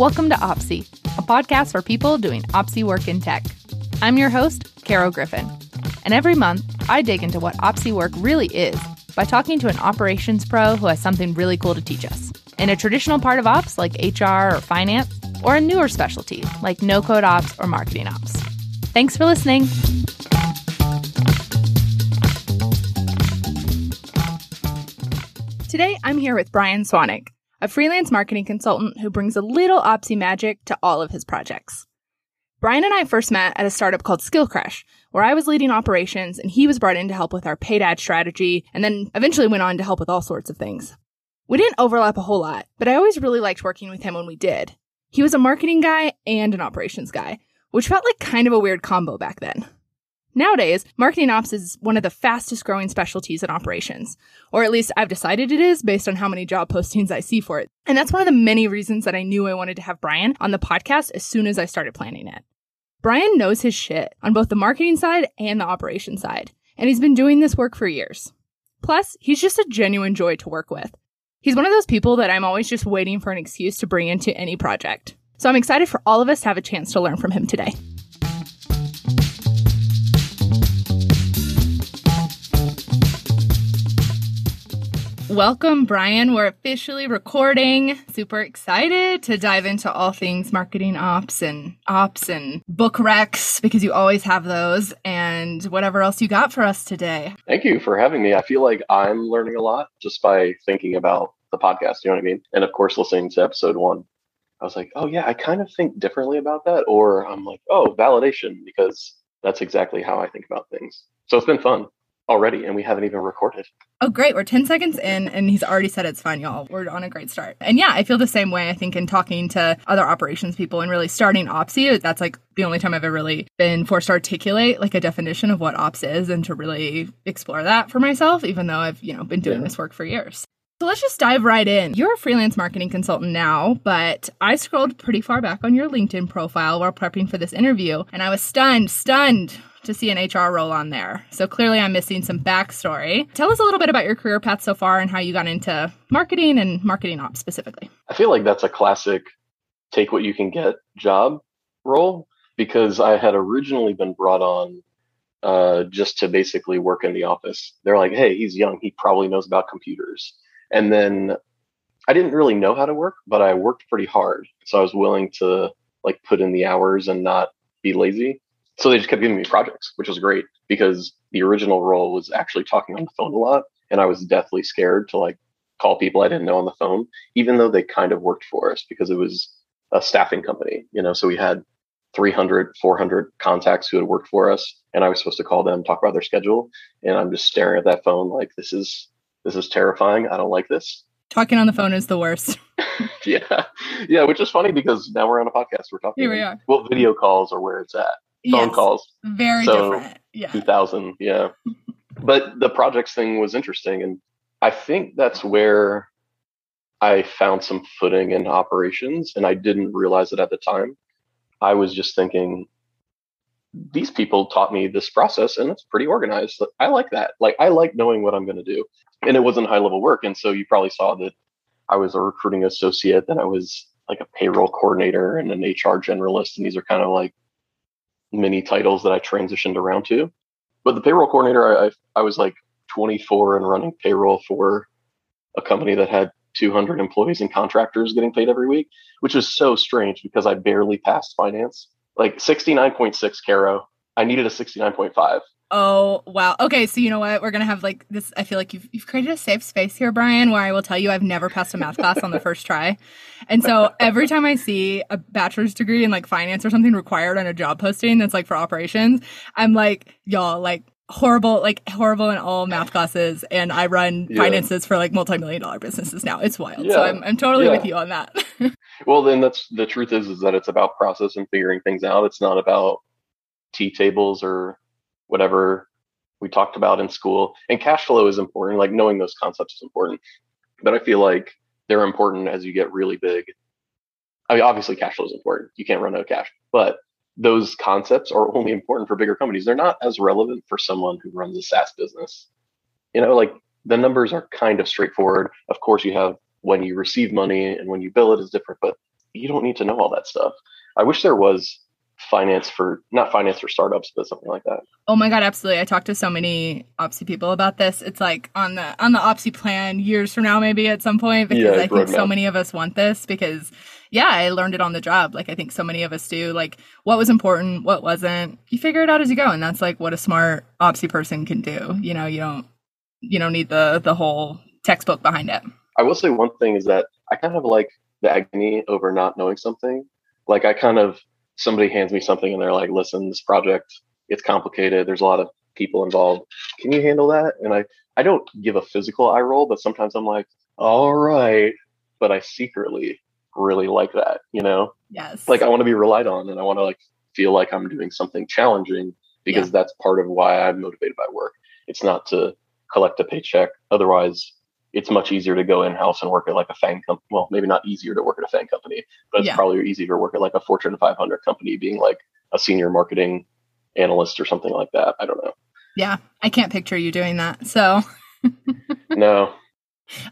Welcome to Opsy, a podcast for people doing Opsy work in tech. I'm your host, Caro Griffin, and every month I dig into what Opsy work really is by talking to an operations pro who has something really cool to teach us in a traditional part of ops like HR or finance, or a newer specialty like no code ops or marketing ops. Thanks for listening. Today, I'm here with Brian Swanik, a freelance marketing consultant who brings a little Opsy magic to all of his projects. Brian and I first met at a startup called Skillcrush, where I was leading operations and he was brought in to help with our paid ad strategy and then eventually went on to help with all sorts of things. We didn't overlap a whole lot, but I always really liked working with him when we did. He was a marketing guy and an operations guy, which felt like kind of a weird combo back then. Nowadays, marketing ops is one of the fastest growing specialties in operations, or at least I've decided it is based on how many job postings I see for it. And that's one of the many reasons that I knew I wanted to have Brian on the podcast as soon as I started planning it. Brian knows his shit on both the marketing side and the operation side, and he's been doing this work for years. Plus, he's just a genuine joy to work with. He's one of those people that I'm always just waiting for an excuse to bring into any project. So I'm excited for all of us to have a chance to learn from him today. Welcome, Brian. We're officially recording. Super excited to dive into all things marketing ops and ops and book recs because you always have those and whatever else you got for us today. Thank you for having me. I feel like I'm learning a lot just by thinking about the podcast. You know what I mean? And of course, listening to episode one, I was like, oh, yeah, I kind of think differently about that. Or I'm like, oh, validation, because that's exactly how I think about things. So it's been fun already and we haven't even recorded. Oh, great. We're 10 seconds in and he's already said it's fun, y'all. We're on a great start. And yeah, I feel the same way. I think in talking to other operations people and really starting Opsy, that's like the only time I've ever really been forced to articulate like a definition of what ops is and to really explore that for myself, even though I've, you know, been doing yeah. this work for years. So let's just dive right in. You're a freelance marketing consultant now, but I scrolled pretty far back on your LinkedIn profile while prepping for this interview, and I was stunned, stunned to see an HR role on there. So clearly I'm missing some backstory. Tell us a little bit about your career path so far and how you got into marketing and marketing ops specifically. I feel like that's a classic take what you can get job role because I had originally been brought on uh, just to basically work in the office. They're like, hey, he's young. He probably knows about computers. And then I didn't really know how to work, but I worked pretty hard. So I was willing to like put in the hours and not be lazy. So they just kept giving me projects, which was great because the original role was actually talking on the phone a lot. And I was deathly scared to like call people I didn't know on the phone, even though they kind of worked for us because it was a staffing company, you know, so we had 300, 400 contacts who had worked for us. And I was supposed to call them, talk about their schedule. And I'm just staring at that phone like, this is, this is terrifying. I don't like this. Talking on the phone is the worst. yeah. Yeah. Which is funny because now we're on a podcast. We're talking. Here we are. Well, video calls are where it's at phone yes, calls. Very so, different. Yeah. 2000. Yeah. but the projects thing was interesting. And I think that's where I found some footing in operations. And I didn't realize it at the time. I was just thinking, these people taught me this process and it's pretty organized. I like that. Like, I like knowing what I'm going to do. And it wasn't high level work. And so you probably saw that I was a recruiting associate, then I was like a payroll coordinator and an HR generalist. And these are kind of like many titles that I transitioned around to. But the payroll coordinator, I, I was like 24 and running payroll for a company that had 200 employees and contractors getting paid every week, which was so strange because I barely passed finance. Like 69.6 Caro. I needed a 69.5. Oh wow. Okay, so you know what? We're gonna have like this. I feel like you've you've created a safe space here, Brian, where I will tell you I've never passed a math class on the first try. And so every time I see a bachelor's degree in like finance or something required on a job posting that's like for operations, I'm like, y'all, like horrible, like horrible in all math classes, and I run yeah. finances for like multi-million dollar businesses now. It's wild. Yeah. So I'm I'm totally yeah. with you on that. well, then that's the truth is is that it's about process and figuring things out. It's not about t tables or whatever we talked about in school. And cash flow is important. Like knowing those concepts is important. But I feel like they're important as you get really big. I mean, obviously, cash flow is important. You can't run out of cash, but those concepts are only important for bigger companies. They're not as relevant for someone who runs a SaaS business. You know, like the numbers are kind of straightforward. Of course, you have when you receive money and when you bill it is different, but you don't need to know all that stuff. I wish there was finance for not finance for startups, but something like that. Oh my god, absolutely! I talked to so many Opsy people about this. It's like on the on the Opsy plan years from now, maybe at some point, because Yeah, I think so many of us want this. Because yeah, I learned it on the job. Like I think so many of us do. Like what was important, what wasn't. You figure it out as you go, and that's like what a smart Opsy person can do. You know, you don't you don't need the the whole textbook behind it. I will say one thing is that I kind of like the agony over not knowing something. Like I kind of somebody hands me something and they're like, "Listen, this project it's complicated. There's a lot of people involved. Can you handle that?" And I I don't give a physical eye roll, but sometimes I'm like, "All right," but I secretly really like that. You know, Yes. like I want to be relied on and I want to like feel like I'm doing something challenging because that's part of why I'm motivated by work. It's not to collect a paycheck. Otherwise, it's much easier to go in house and work at like a FANG company. Well, maybe not easier to work at a FANG company, but it's Yeah. probably easier to work at like a Fortune 500 company, being like a senior marketing analyst or something like that. I don't know. yeah, I can't picture you doing that. So No,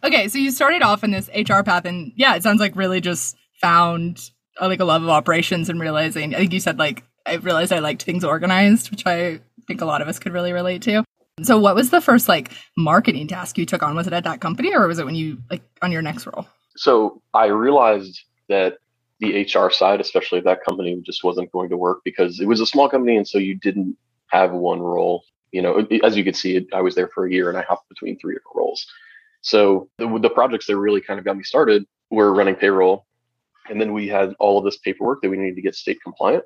Okay, so you started off in this HR path, and yeah, it sounds like really just found uh, like a love of operations and realizing. I think you said like I realized I liked things organized, which I think a lot of us could really relate to. So, what was the first like marketing task you took on? Was it at that company, or was it when you like on your next role? so I realized that the HR side, especially of that company, just wasn't going to work because it was a small company, and so you didn't have one role. You know, as you could see, I was there for a year and I hopped between three different roles. So the, the projects that really kind of got me started were running payroll, and then we had all of this paperwork that we needed to get state compliant,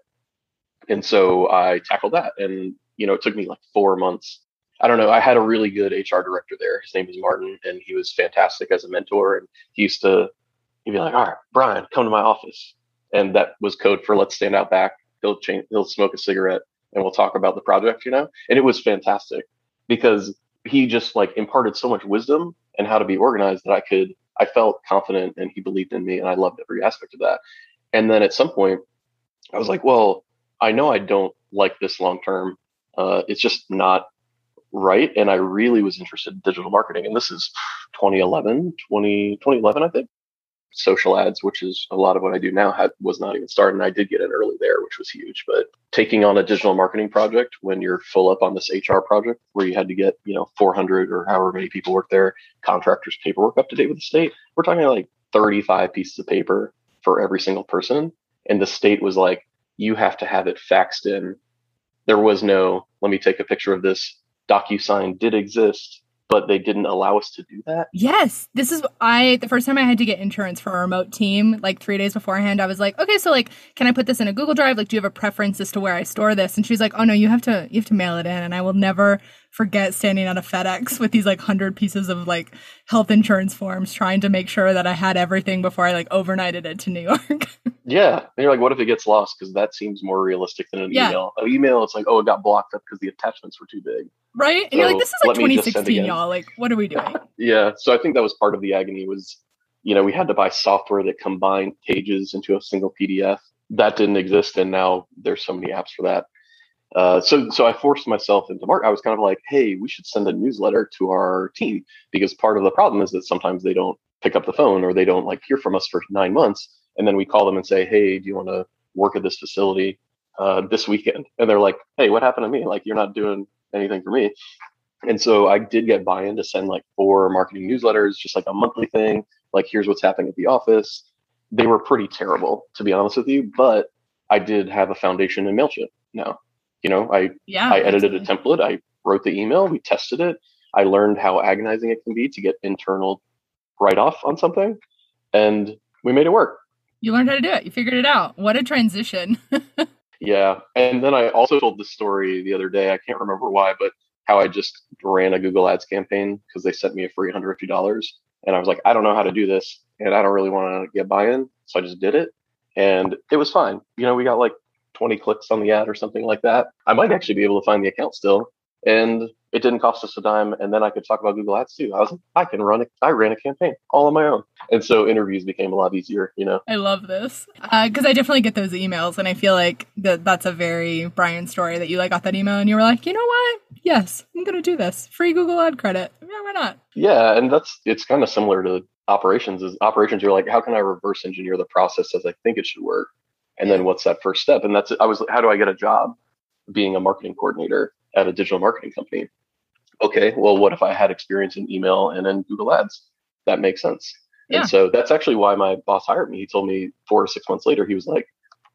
and so I tackled that. And you know, it took me like four months. I don't know. I had a really good HR director there. His name was Martin, and he was fantastic as a mentor. And he used to he'd be like, "All right, Brian, come to my office," and that was code for "Let's stand out back." He'll change. He'll smoke a cigarette, and we'll talk about the project. You know, and it was fantastic because he just like imparted so much wisdom and how to be organized that I could. I felt confident, and he believed in me, and I loved every aspect of that. And then at some point, I was like, "Well, I know I don't like this long term. Uh, it's just not." Right. And I really was interested in digital marketing. And this is 2011, 20, 2011, I think social ads, which is a lot of what I do now, had was not even started. And I did get in early there, which was huge. But taking on a digital marketing project when you're full up on this HR project where you had to get, you know, 400 or however many people work there, contractors paperwork up to date with the state, we're talking like 35 pieces of paper for every single person. And the state was like, you have to have it faxed in. There was no, let me take a picture of this. DocuSign did exist, but they didn't allow us to do that. Yes, this is I the first time I had to get insurance for a remote team, like three days beforehand. I was like, okay, so like, can I put this in a Google Drive? Like, do you have a preference as to where I store this? And she's like, oh no, you have to you have to mail it in. And I will never forget standing at a FedEx with these like hundred pieces of like health insurance forms, trying to make sure that I had everything before I like overnighted it to New York. Yeah. And you're like, what if it gets lost? Because that seems more realistic than an Yeah. email. An email, it's like, oh, it got blocked up because the attachments were too big. Right? And you're like, this is like let me just send 2016, y'all. Like, what are we doing? Yeah. So I think that was part of the agony was, you know, we had to buy software that combined pages into a single PDF. That didn't exist. And now there's so many apps for that. Uh, so, so I forced myself into mark. I was kind of like, hey, we should send a newsletter to our team because part of the problem is that sometimes they don't pick up the phone or they don't like hear from us for nine months. And then we call them and say, hey, do you want to work at this facility uh, this weekend? And they're like, hey, what happened to me? Like, you're not doing anything for me. And so I did get buy-in to send like four marketing newsletters, just like a monthly thing. Like, here's what's happening at the office. They were pretty terrible, to be honest with you, but I did have a foundation in Mailchimp now. You know, I Yeah, I edited a template. I wrote the email. We tested it. I learned how agonizing it can be to get internal write off on something, and we made it work. You learned how to do it. You figured it out. What a transition. Yeah. And then I also told the story the other day. I can't remember why, but how I just ran a Google Ads campaign because they sent me a free $150. And I was like, I don't know how to do this, and I don't really want to get buy in. So I just did it, and it was fine. You know, we got like 20 clicks on the ad or something like that. I might actually be able to find the account still. And it didn't cost us a dime. And then I could talk about Google Ads too. I was like, I can run it. I ran a campaign all on my own. And so interviews became a lot easier, you know? I love this uh, because I definitely get those emails, and I feel like that that's a very Brian story that you like got that email and you were like, you know what? Yes, I'm gonna do this. Free Google ad credit. Yeah, why not? Yeah. And that's, it's kind of similar to operations is operations. You're like, how can I reverse engineer the process as I think it should work? And then what's that first step? And that's I was how do I get a job being a marketing coordinator at a digital marketing company? Okay, well, what if I had experience in email and in Google Ads? That makes sense. Yeah. And so that's actually why my boss hired me. He told me four or six months later, he was like,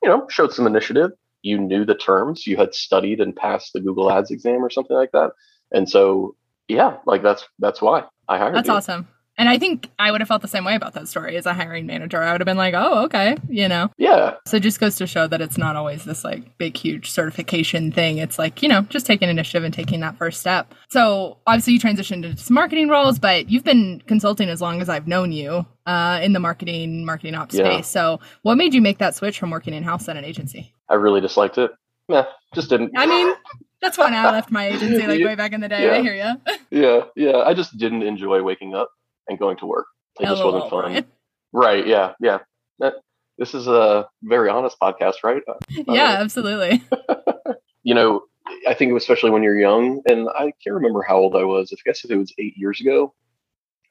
you know, showed some initiative. You knew the terms, you had studied and passed the Google Ads exam or something like that. And so, yeah, like that's that's why I hired. That's you. awesome. And I think I would have felt the same way about that story as a hiring manager. I would have been like, oh, okay, you know? Yeah. So it just goes to show that it's not always this like big, huge certification thing. It's like, you know, just taking initiative and taking that first step. So obviously you transitioned into some marketing roles, but you've been consulting as long as I've known you uh, in the marketing, marketing ops yeah. space. So what made you make that switch from working in house at an agency? I really disliked it. Yeah, just didn't. I mean, that's when I left my agency, like way back in the day. Yeah. I hear you. yeah, yeah. I just didn't enjoy waking up and going to work. It just wasn't fun. Right? right. Yeah. Yeah. That, this is a very honest podcast, right? Uh, uh, yeah, absolutely. you know, I think especially when you're young, and I can't remember how old I was. I guess if it was eight years ago.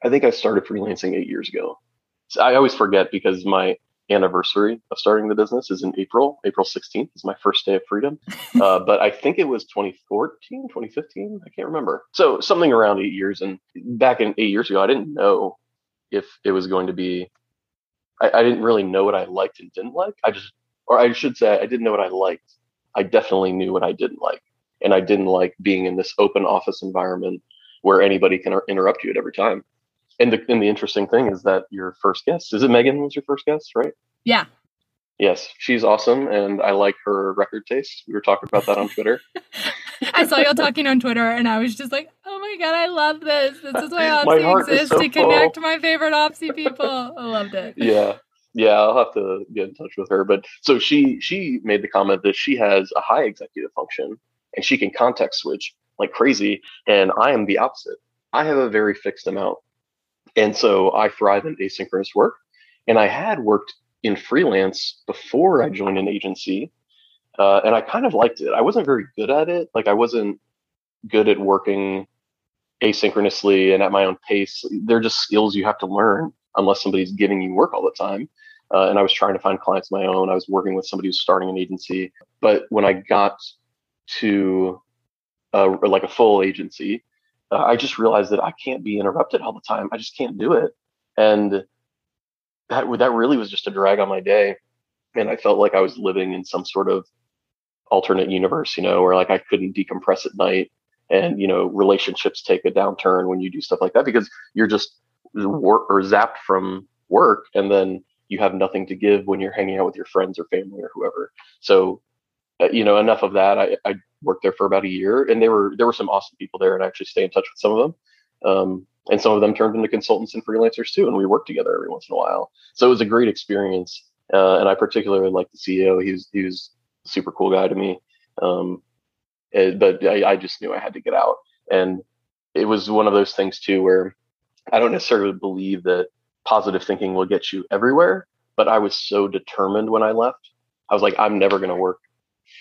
I think I started freelancing eight years ago. So I always forget because my anniversary of starting the business is in April. April 16th is my first day of freedom. Uh, but I think it was 2014, 2015. I can't remember. So something around eight years. And back in eight years ago, I didn't know if it was going to be, I, I didn't really know what I liked and didn't like. I just, or I should say, I didn't know what I liked. I definitely knew what I didn't like. And I didn't like being in this open office environment where anybody can interrupt you at every time. And the and the interesting thing is that your first guest is it Megan was your first guest, right? Yeah. Yes, she's awesome, and I like her record taste. We were talking about that on Twitter. I saw y'all talking on Twitter, and I was just like, "Oh my god, I love this! This is why Opsy exists so to connect full. my favorite Opsy people." I loved it. Yeah, yeah, I'll have to get in touch with her. But so she she made the comment that she has a high executive function, and she can context switch like crazy, and I am the opposite. I have a very fixed amount and so I thrive in asynchronous work. And I had worked in freelance before I joined an agency. Uh, and I kind of liked it. I wasn't very good at it. Like I wasn't good at working asynchronously and at my own pace. They're just skills you have to learn unless somebody's giving you work all the time. Uh, and I was trying to find clients my own. I was working with somebody who's starting an agency. But when I got to uh, like a full agency, uh, I just realized that I can't be interrupted all the time. I just can't do it. And that that really was just a drag on my day. And I felt like I was living in some sort of alternate universe, you know, where like I couldn't decompress at night and, you know, relationships take a downturn when you do stuff like that because you're just work or zapped from work and then you have nothing to give when you're hanging out with your friends or family or whoever. So, uh, you know, enough of that. I, I worked there for about a year, and they were there were some awesome people there, and I actually stay in touch with some of them. Um, and some of them turned into consultants and freelancers too, and we worked together every once in a while. So it was a great experience, uh, and I particularly like the CEO. He was he was a super cool guy to me. Um, but I, I just knew I had to get out, and it was one of those things too where I don't necessarily believe that positive thinking will get you everywhere, but I was so determined when I left. I was like, I'm never going to work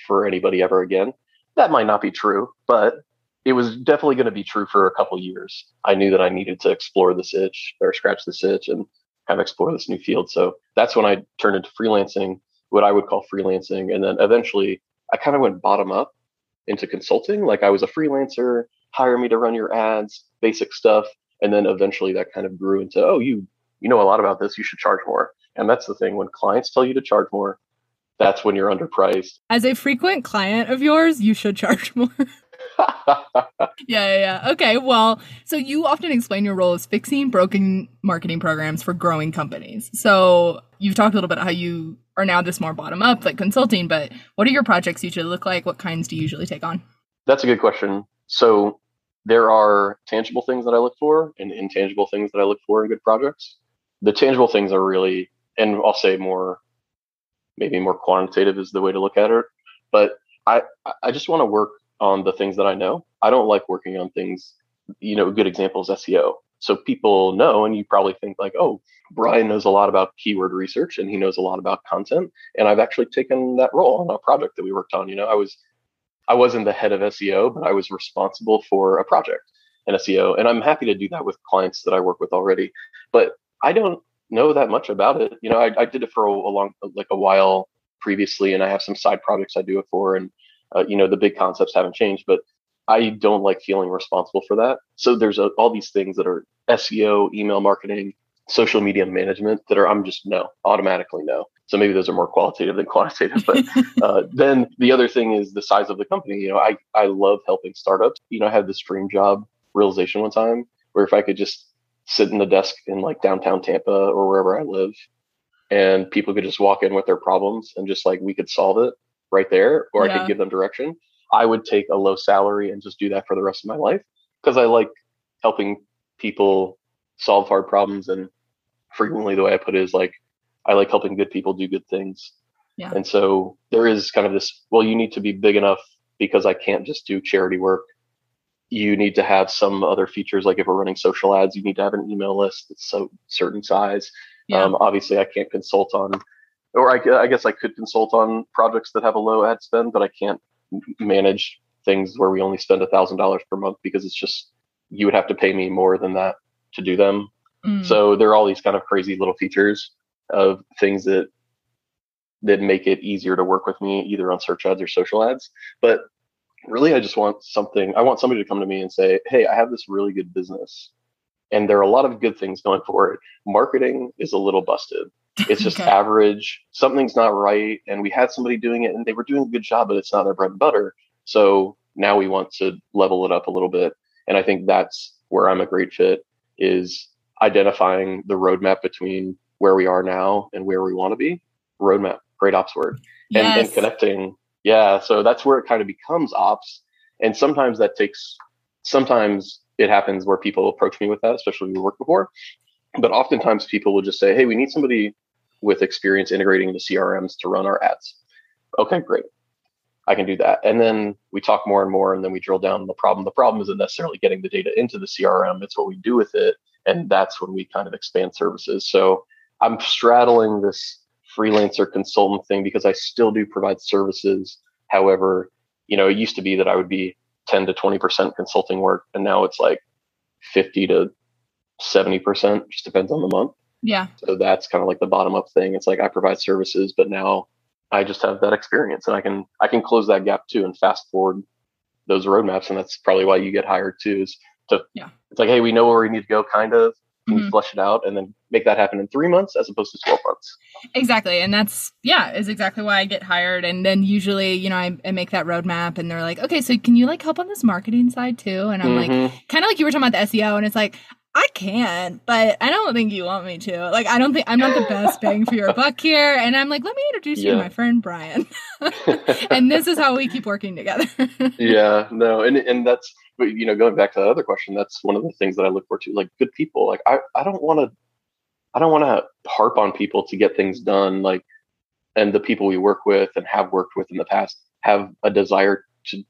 for anybody ever again. That might not be true, but it was definitely going to be true for a couple years. I knew that I needed to explore this itch or scratch this itch and kind of explore this new field. So that's when I turned into freelancing, what I would call freelancing. And then eventually I kind of went bottom up into consulting. Like I was a freelancer, hire me to run your ads, basic stuff. And then eventually that kind of grew into, oh, you you know a lot about this, you should charge more. And that's the thing. When clients tell you to charge more, that's when you're underpriced. As a frequent client of yours, you should charge more. yeah, yeah, yeah. Okay, well, so you often explain your role as fixing broken marketing programs for growing companies. So you've talked a little bit how you are now this more bottom up, like consulting, but what are your projects usually look like? What kinds do you usually take on? That's a good question. So there are tangible things that I look for and intangible things that I look for in good projects. The tangible things are really, and I'll say more maybe more quantitative is the way to look at it. But I, I just want to work on the things that I know. I don't like working on things, you know, good examples SEO. So people know, and you probably think like, oh, Brian knows a lot about keyword research and he knows a lot about content. And I've actually taken that role on a project that we worked on. You know, I was I wasn't the head of SEO, but I was responsible for a project in SEO. And I'm happy to do that with clients that I work with already. But I don't know that much about it. You know, I, I did it for a, a, long, like a while previously, and I have some side projects I do it for, and uh, you know, the big concepts haven't changed, but I don't like feeling responsible for that. So there's a, all these things that are SEO, email marketing, social media management that are I'm just no, automatically no. So maybe those are more qualitative than quantitative. But uh, then the other thing is the size of the company. You know, I I love helping startups. You know, I had this dream job realization one time where if I could just sit in the desk in like downtown Tampa or wherever I live, and people could just walk in with their problems and just like we could solve it right there, or yeah. I could give them direction. I would take a low salary and just do that for the rest of my life because I like helping people solve hard problems and frequently the way I put it is like I like helping good people do good things. Yeah. And so there is kind of this well, you need to be big enough because I can't just do charity work. You need to have some other features, like if we're running social ads, you need to have an email list that's so certain size. Yeah. Um, obviously, I can't consult on, or I, I guess I could consult on projects that have a low ad spend, but I can't manage things where we only spend a thousand dollars per month because it's just you would have to pay me more than that to do them. Mm. So there are all these kind of crazy little features of things that that make it easier to work with me either on search ads or social ads. But really I just want something I want somebody to come to me and say, "Hey, I have this really good business." And there are a lot of good things going for it. Marketing is a little busted. It's just okay. average. Something's not right. And we had somebody doing it and they were doing a good job, but it's not their bread and butter. So now we want to level it up a little bit. And I think that's where I'm a great fit is identifying the roadmap between where we are now and where we want to be. Roadmap, great ops word. And, yes. and connecting. Yeah. So that's where it kind of becomes ops. And sometimes that takes, sometimes it happens where people approach me with that, especially we worked before. But oftentimes people will just say, hey, we need somebody with experience integrating the CRMs to run our ads. Okay, great. I can do that. And then we talk more and more, and then we drill down on the problem. The problem isn't necessarily getting the data into the CRM, it's what we do with it. And that's when we kind of expand services. So I'm straddling this freelancer consultant thing because I still do provide services. However, you know, it used to be that I would be 10 to 20% consulting work, and now it's like 50 to 70%, just depends on the month. Yeah. So that's kind of like the bottom up thing. It's like I provide services, but now I just have that experience and I can I can close that gap too and fast forward those roadmaps. And that's probably why you get hired too, is to yeah. it's like, hey, we know where we need to go kind of mm-hmm. flesh it out and then make that happen in three months as opposed to 12 months. Exactly. And that's, yeah, is exactly why I get hired. And then usually, you know, I, I, make that roadmap and they're like, okay, so can you like help on this marketing side too? And I'm mm-hmm. like, kind of like you were talking about the SEO. And it's like, I can't, but I don't think you want me to. Like, I don't think I'm not the best bang for your buck here. And I'm like, let me introduce yeah. you to my friend Brian. and this is how we keep working together. yeah, no, and and that's you know going back to that other question. That's one of the things that I look for too. Like good people. Like I I don't want to I don't want to harp on people to get things done. Like, and the people we work with and have worked with in the past have a desire to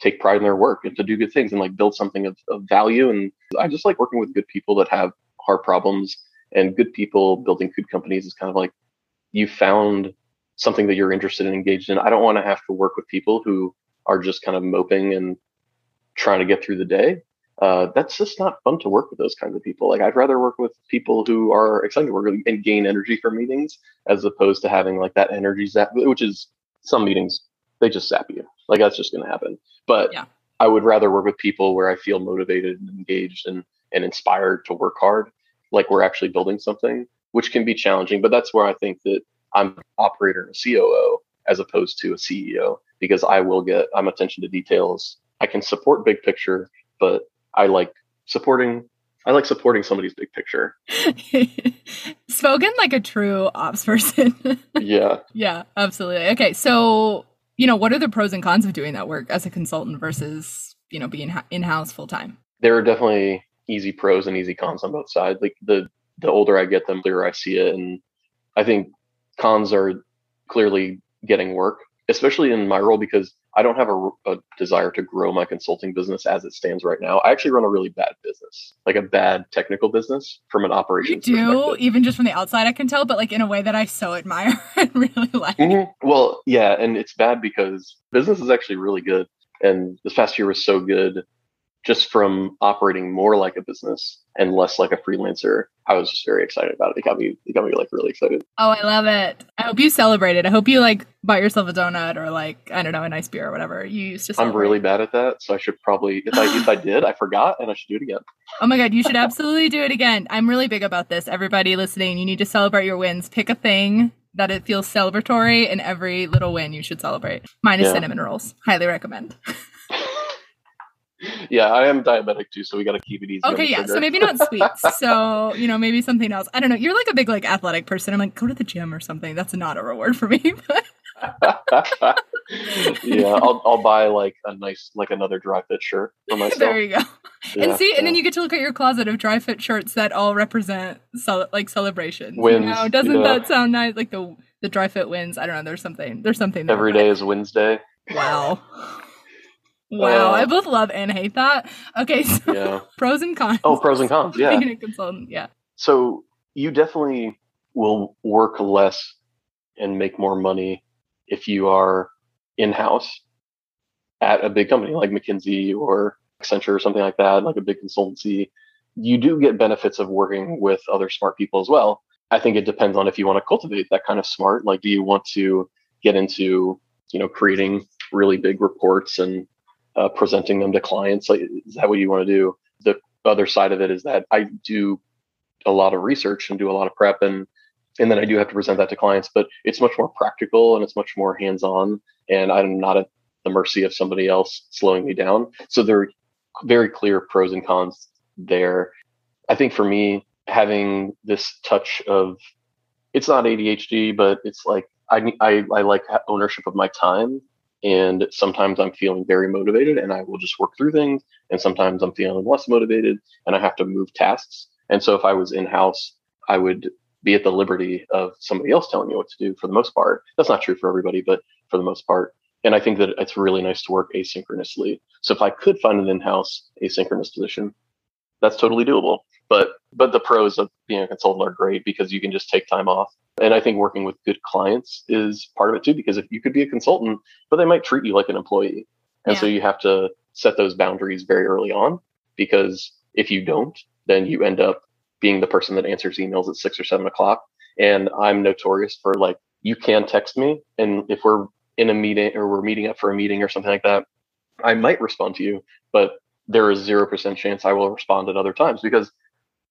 take pride in their work and to do good things and like build something of, of value. And I just like working with good people that have hard problems and good people building good companies is kind of like you found something that you're interested in engaged in. I don't want to have to work with people who are just kind of moping and trying to get through the day. Uh, that's just not fun to work with those kinds of people. Like I'd rather work with people who are excited to work and gain energy from meetings as opposed to having like that energy zap, which is some meetings they just zap you. Like that's just going to happen. But yeah. I would rather work with people where I feel motivated and engaged and, and inspired to work hard, like we're actually building something, which can be challenging. But that's where I think that I'm an operator and a COO as opposed to a CEO because I will get, I'm attention to details. I can support big picture, but I like supporting I like supporting somebody's big picture. Spoken like a true ops person. yeah. Yeah, absolutely. Okay, so you know, what are the pros and cons of doing that work as a consultant versus, you know, being in house full time? There are definitely easy pros and easy cons on both sides. Like the the older I get, the clearer I see it, and I think cons are clearly getting work, especially in my role because I don't have a, a, desire to grow my consulting business as it stands right now. I actually run a really bad business, like a bad technical business from an operations. You do, even just from the outside, I can tell, but like in a way that I so admire and really like. Mm-hmm. Well, yeah, and it's bad because business is actually really good, and this past year was so good just from operating more like a business and less like a freelancer, I was just very excited about it. It got me, it got me like really excited. Oh, I love it. I hope you celebrated. I hope you like bought yourself a donut or like, I don't know, a nice beer or whatever you used to celebrate. I'm really bad at that. So I should probably, if I, if I did, I forgot and I should do it again. Oh my God. You should absolutely do it again. I'm really big about this. Everybody listening, you need to celebrate your wins. Pick a thing that it feels celebratory and every little win you should celebrate. Minus yeah. cinnamon rolls. Highly recommend. yeah, I am diabetic too, so we got to keep it easy. Okay, yeah, so maybe not sweets. so you know, maybe something else. I don't know. You're like a big like athletic person. I'm like, go to the gym or something. That's not a reward for me. yeah, I'll I'll buy like a nice like another dry fit shirt for myself. there you go. Yeah, and see, yeah. and then you get to look at your closet of dry fit shirts that all represent cel- like celebrations. Wins. You know? Doesn't yeah. that sound nice? Like the the dry fit wins. I don't know. There's something. There's something. There, Every day is Wednesday. Wow. Wow, uh, I both love and hate that. Okay, so yeah. pros and cons. Oh, pros and cons. Yeah, being a consultant. Yeah. So you definitely will work less and make more money if you are in house at a big company like McKinsey or Accenture or something like that, like a big consultancy. You do get benefits of working with other smart people as well. I think it depends on if you want to cultivate that kind of smart. Like, do you want to get into, you know, creating really big reports and uh, presenting them to clients. Like, is that what you want to do? The other side of it is that I do a lot of research and do a lot of prep and and then I do have to present that to clients, but it's much more practical and it's much more hands-on and I'm not at the mercy of somebody else slowing me down. So there are very clear pros and cons there. I think for me, having this touch of it's not ADHD, but it's like I I, I like ownership of my time and sometimes I'm feeling very motivated and I will just work through things. And sometimes I'm feeling less motivated and I have to move tasks. And so if I was in house, I would be at the liberty of somebody else telling me what to do for the most part. That's not true for everybody, but for the most part. And I think that it's really nice to work asynchronously. So if I could find an in house asynchronous position, that's totally doable. But but the pros of being a consultant are great because you can just take time off. And I think working with good clients is part of it too, because if you could be a consultant, but they might treat you like an employee. And yeah. so you have to set those boundaries very early on because if you don't, then you end up being the person that answers emails at six or seven o'clock. And I'm notorious for like, you can text me. And if we're in a meeting or we're meeting up for a meeting or something like that, I might respond to you, but there is 0% chance I will respond at other times because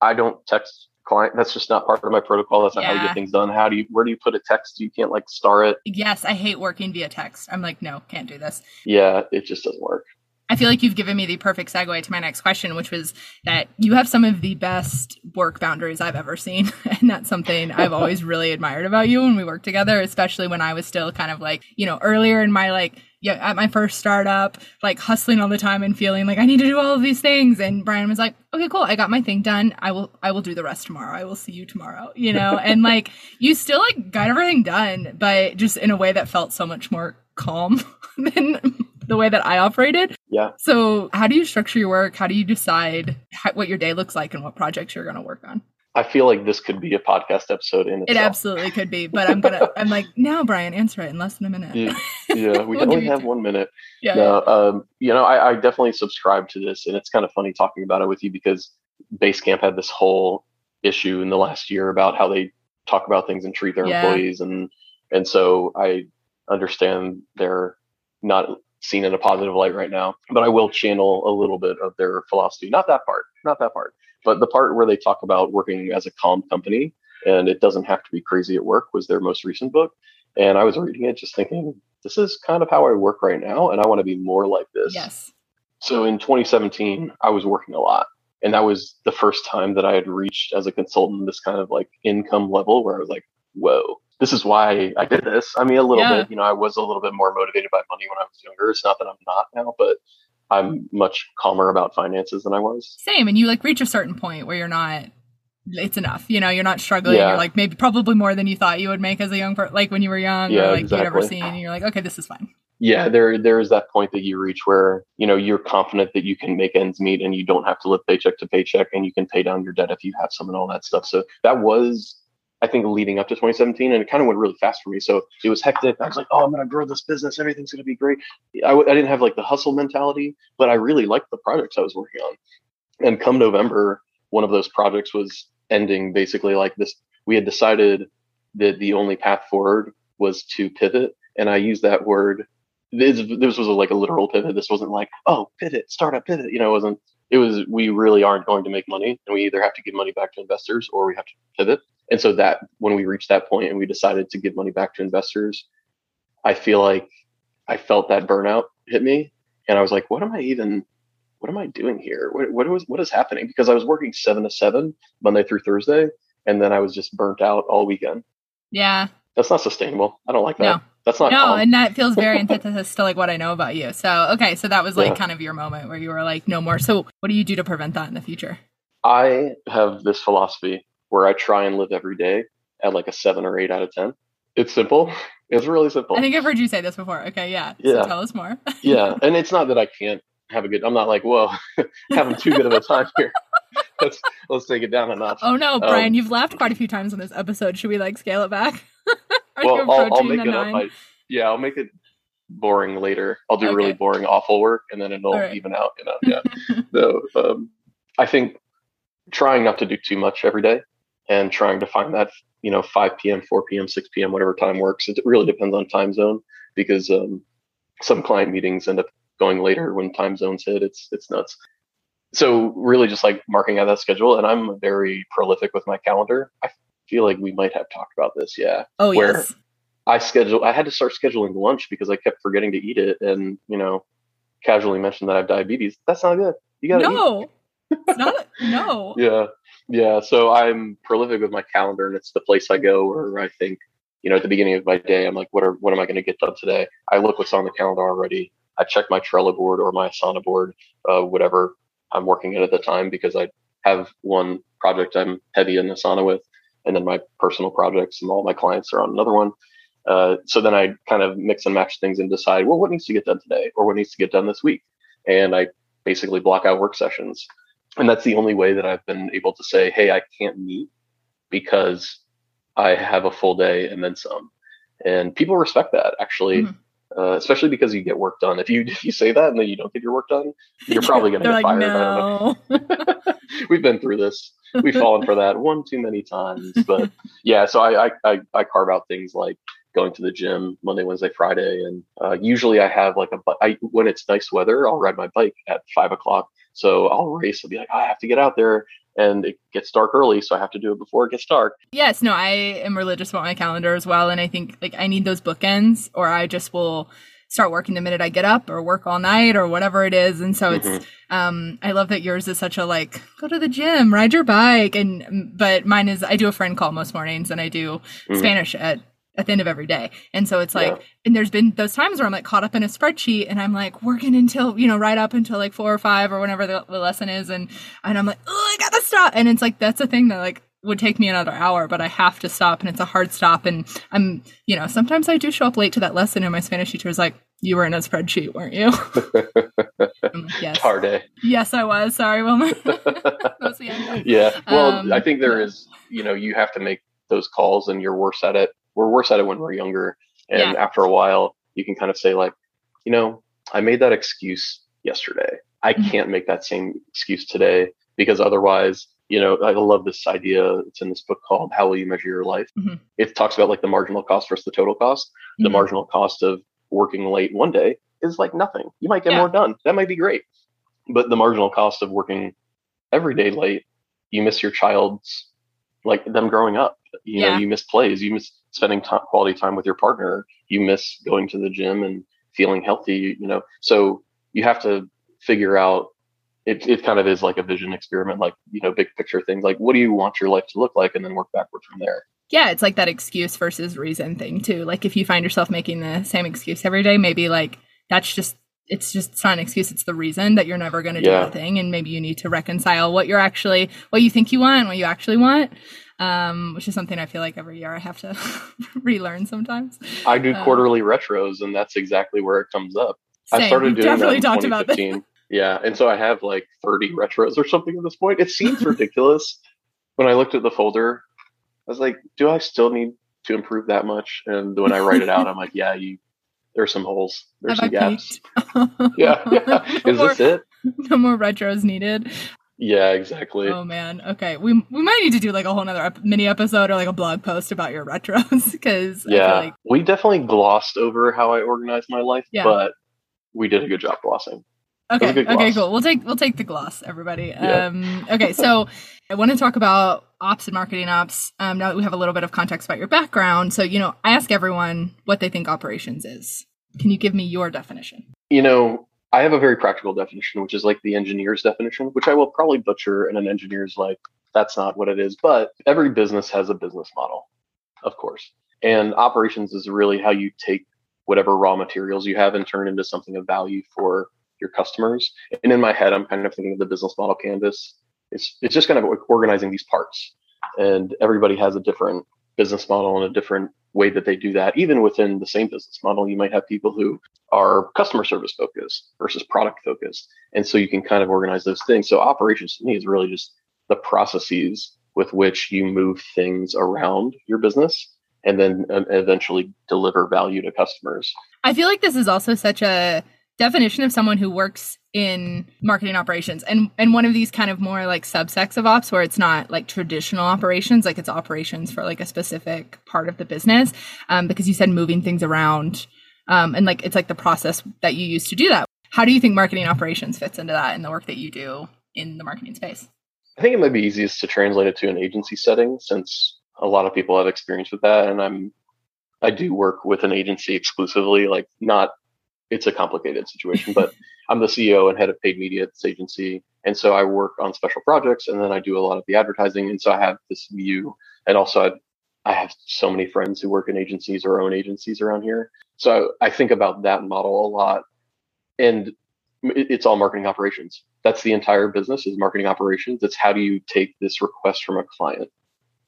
I don't text client. That's just not part of my protocol. That's not yeah. how you get things done. How do you, where do you put a text? You can't like star it. Yes. I hate working via text. I'm like, no, can't do this. Yeah. It just doesn't work. I feel like you've given me the perfect segue to my next question, which was that you have some of the best work boundaries I've ever seen. And that's something I've always really admired about you when we worked together, especially when I was still kind of like, you know, earlier in my like yeah, at my first startup, like hustling all the time and feeling like I need to do all of these things. And Brian was like, okay, cool. I got my thing done. I will, I will do the rest tomorrow. I will see you tomorrow, you know? and like, you still like got everything done, but just in a way that felt so much more calm than the way that I operated. Yeah. So how do you structure your work? How do you decide how, what your day looks like and what projects you're going to work on? I feel like this could be a podcast episode in itself. It absolutely could be, but I'm gonna. I'm like, now, Brian, answer it in less than a minute. Yeah, yeah we we'll only have one minute. Yeah. No, um, you know, I, I, definitely subscribe to this, and it's kind of funny talking about it with you because Basecamp had this whole issue in the last year about how they talk about things and treat their yeah. employees, and and so I understand they're not seen in a positive light right now, but I will channel a little bit of their philosophy. Not that part, not that part but the part where they talk about working as a calm company and it doesn't have to be crazy at work was their most recent book. And I was reading it just thinking, this is kind of how I work right now. And I want to be more like this. Yes. So in 2017, I was working a lot. And that was the first time that I had reached as a consultant this kind of like income level where I was like, whoa, this is why I did this. I mean, a little yeah. bit, you know, I was a little bit more motivated by money when I was younger. It's not that I'm not now, but I'm much calmer about finances than I was. Same. And you like reach a certain point where you're not it's enough. You know, you're not struggling. Yeah. You're like maybe probably more than you thought you would make as a young person, like when you were young yeah, or like exactly. you'd ever seen. And you're like, okay, this is fine. Yeah, there there is that point that you reach where, you know, you're confident that you can make ends meet and you don't have to live paycheck to paycheck and you can pay down your debt if you have some and all that stuff. So that was I think leading up to 2017, and it kind of went really fast for me. So it was hectic. I was like, oh, I'm going to grow this business. Everything's going to be great. I w- I didn't have like the hustle mentality, but I really liked the projects I was working on. And come November, one of those projects was ending basically like this. We had decided that the only path forward was to pivot. And I use that word. This, this was like a literal pivot. This wasn't like, oh, pivot, startup pivot. You know, it wasn't, it was, we really aren't going to make money and we either have to give money back to investors or we have to pivot. And so that when we reached that point and we decided to give money back to investors, I feel like I felt that burnout hit me. And I was like, what am I even, what am I doing here? What, what was, what is happening? Because I was working seven to seven Monday through Thursday. And then I was just burnt out all weekend. Yeah. That's not sustainable. I don't like that. No. That's not No, calm. and that feels very antithesis to like what I know about you. So okay, so that was like Yeah. kind of your moment where you were like, no more. So what do you do to prevent that in the future? I have this philosophy where I try and live every day at like a seven or eight out of 10. It's simple. It's really simple. I think I've heard you say this before. Okay, yeah. Yeah. So tell us more. yeah. And it's not that I can't have a good, I'm not like, whoa, having too good of a time here. let's, let's take it down a notch. oh no, Brian, Um, you've laughed quite a few times on this episode. Should we like scale it back? Well, I'll, I'll make it up. I, yeah, I'll make it boring later. I'll do really boring, awful work, and then it'll right. even out. You know, yeah. so um, I think trying not to do too much every day, and trying to find that you know 5 p.m., 4 p.m., 6 p.m., whatever time works. It really depends on time zone because um, some client meetings end up going later when time zones hit. It's it's nuts. So really, just like marking out that schedule, and I'm very prolific with my calendar. I feel like we might have talked about this. Yeah. oh where- yes. I schedule I had to start scheduling lunch because I kept forgetting to eat it and you know casually mentioned that I have diabetes. That's not good. You gotta eat. No. It's not no. Yeah. Yeah. So I'm prolific with my calendar and it's the place I go where I think, you know, at the beginning of my day, I'm like, what are what am I gonna get done today? I look what's on the calendar already. I check my Trello board or my Asana board, uh, whatever I'm working at at the time because I have one project I'm heavy in Asana with, and then my personal projects and all my clients are on another one. Uh, so then I kind of mix and match things and decide, well, what needs to get done today or what needs to get done this week. And I basically block out work sessions. And that's the only way that I've been able to say, hey, I can't meet because I have a full day and then some. And people respect that actually, Mhm. uh, especially because you get work done. If you if you say that and then you don't get your work done, you're probably going to get like, fired. I don't know no. we've been through this. We've fallen for that one too many times. But yeah, so I, I I I carve out things like going to the gym Monday, Wednesday, Friday, and uh, usually I have like a bi- when it's nice weather, I'll ride my bike at five o'clock. So I'll race. I'll be like, "Oh, I have to get out there, and it gets dark early, so I have to do it before it gets dark. Yes, no, I am religious about my calendar as well, and I think like I need those bookends, or I just will start working the minute I get up, or work all night, or whatever it is. And so it's, um, I love that yours is such a like go to the gym, ride your bike, and but mine is I do a friend call most mornings, and I do Mhm. Spanish at at the end of every day. And so it's like, Yeah. and there's been those times where I'm like caught up in a spreadsheet and I'm like working until, you know, right up until like four or five or whenever the, the lesson is. And, and I'm like, oh, I gotta stop. And it's like, that's a thing that like would take me another hour, but I have to stop and it's a hard stop. And I'm, you know, sometimes I do show up late to that lesson and my Spanish teacher is like, you were in a spreadsheet, weren't you? Like, yes. Tarde. Yes, I was. Sorry, Wilma. That was the end. yeah. Well, Um, I think there yeah. is, you know, you have to make those calls and you're worse at it. We're worse at it when we're younger. And Yeah. after a while, you can kind of say, like, you know, I made that excuse yesterday. I Mhm. can't make that same excuse today because otherwise, you know, I love this idea. It's in this book called How Will You Measure Your Life? Mhm. It talks about like the marginal cost versus the total cost. The Mhm. marginal cost of working late one day is like nothing. You might get Yeah. more done. That might be great. But the marginal cost of working every day late, you miss your child's like them growing up. You know, you miss plays, you miss spending quality time with your partner, you miss going to the gym and feeling healthy. You know, so you have to figure out. It it kind of is like a vision experiment, like you know, big picture things. Like, what do you want your life to look like, and then work backward from there. yeah, it's like that excuse versus reason thing too. Like if you find yourself making the same excuse every day, maybe like that's just it's just it's not an excuse, it's the reason that you're never going to do Yeah. that thing and maybe you need to reconcile what you're actually what you think you want and what you actually want. Um, which is something I feel like every year I have to relearn sometimes. I do Uh, quarterly retros, and that's exactly where it comes up. I started doing that in talked about this. 2015. Yeah, and so I have like 30 retros or something at this point. It seems ridiculous when I looked at the folder I was like, do I still need to improve that much? And when I write it out, I'm like, yeah, you there's some holes. There's Have some I gaps. yeah, yeah. Is more, this it? No more retros needed. Yeah, exactly. Oh man. Okay. We we might need to do like a whole other mini episode or like a blog post about your retros because yeah, like, we definitely glossed over how I organize my life, Yeah. but we did a good job glossing. Okay. good Okay. Cool. We'll take we'll take the gloss, everybody. Yeah. Um. Okay. So I want to talk about ops and marketing ops. Um. Now that we have a little bit of context about your background, so you know, I ask everyone what they think operations is. Can you give me your definition? You know, I have a very practical definition, which is like the engineer's definition, which I will probably butcher, and an engineer's like, that's not what it is. But every business has a business model, of course. And operations is really how you take whatever raw materials you have and turn into something of value for your customers. And in my head, I'm kind of thinking of the business model canvas. It's it's just kind of organizing these parts. And everybody has a different business model and a different way that they do that. Even within the same business model, you might have people who are customer service focused versus product focused. And so you can kind of organize those things. So operations to me is really just the processes with which you move things around your business and then um, eventually deliver value to customers. I feel like this is also such a definition of someone who works in marketing operations and and one of these kind of more like subsects of ops where it's not like traditional operations like it's operations for like a specific part of the business um, because you said moving things around um, and like it's like the process that you use to do that how do you think marketing operations fits into that in the work that you do in the marketing space I think it might be easiest to translate it to an agency setting since a lot of people have experience with that. And I'm, I do work with an agency exclusively, like not, it's a complicated situation, but I'm the CEO and head of paid media at this agency. And so I work on special projects and then I do a lot of the advertising. And so I have this view. And also I, I have so many friends who work in agencies or own agencies around here. So I think about that model a lot. And it- it's all marketing operations. That's the entire business is marketing operations. It's how do you take this request from a client,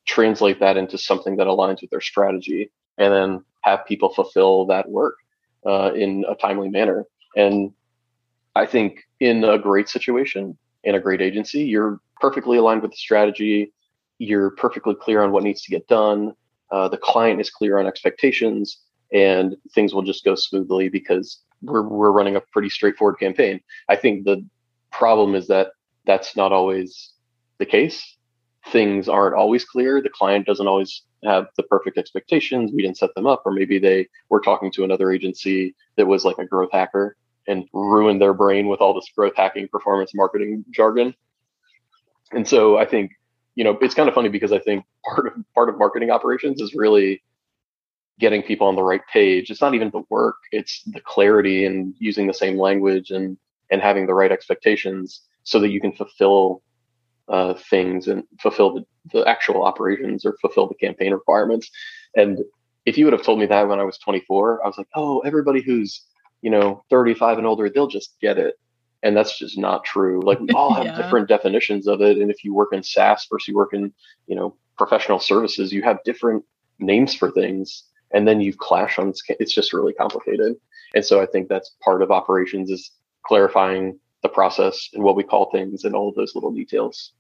translate that into something that aligns with their strategy, and then have people fulfill that work uh, in a timely manner. And I think in a great situation, in a great agency, you're perfectly aligned with the strategy. You're perfectly clear on what needs to get done. Uh, the client is clear on expectations, and things will just go smoothly because we're we're running a pretty straightforward campaign. I think the problem is that that's not always the case. Things aren't always clear. The client doesn't always have the perfect expectations. We didn't set them up, or maybe they were talking to another agency that was like a growth hacker and ruined their brain with all this growth hacking performance marketing jargon. And so I think, you know, it's kind of funny because I think part of part of marketing operations is really getting people on the right page. It's not even the work, it's the clarity and using the same language and and having the right expectations so that you can fulfill uh, things and fulfill the, the actual operations or fulfill the campaign requirements. And if you would have told me that when I was 24, I was like, oh, everybody who's you know 35 and older, they'll just get it. And that's just not true. Like we all have Yeah. different definitions of it. And if you work in SaaS versus you work in, you know, professional services, you have different names for things. And then you clash on, it's just really complicated. And so I think that's part of operations is clarifying the process and what we call things and all of those little details.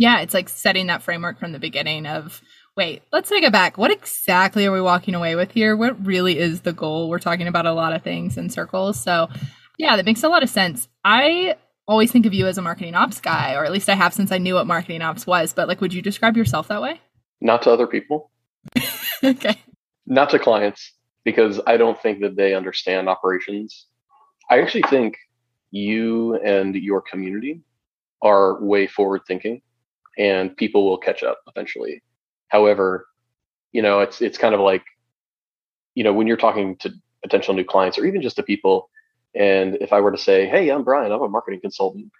Yeah, it's like setting that framework from the beginning of wait, let's take it back. What exactly are we walking away with here? What really is the goal? We're talking about a lot of things in circles. So, yeah, that makes a lot of sense. I always think of you as a marketing ops guy, or at least I have since I knew what marketing ops was, but like would you describe yourself that way? Not to other people, okay. not to clients, because I don't think that they understand operations. I actually think you and your community are way forward thinking and people will catch up eventually. However, you know, it's it's kind of like, you know, when you're talking to potential new clients or even just to people, and if I were to say, Hey, I'm Brian, I'm a marketing consultant,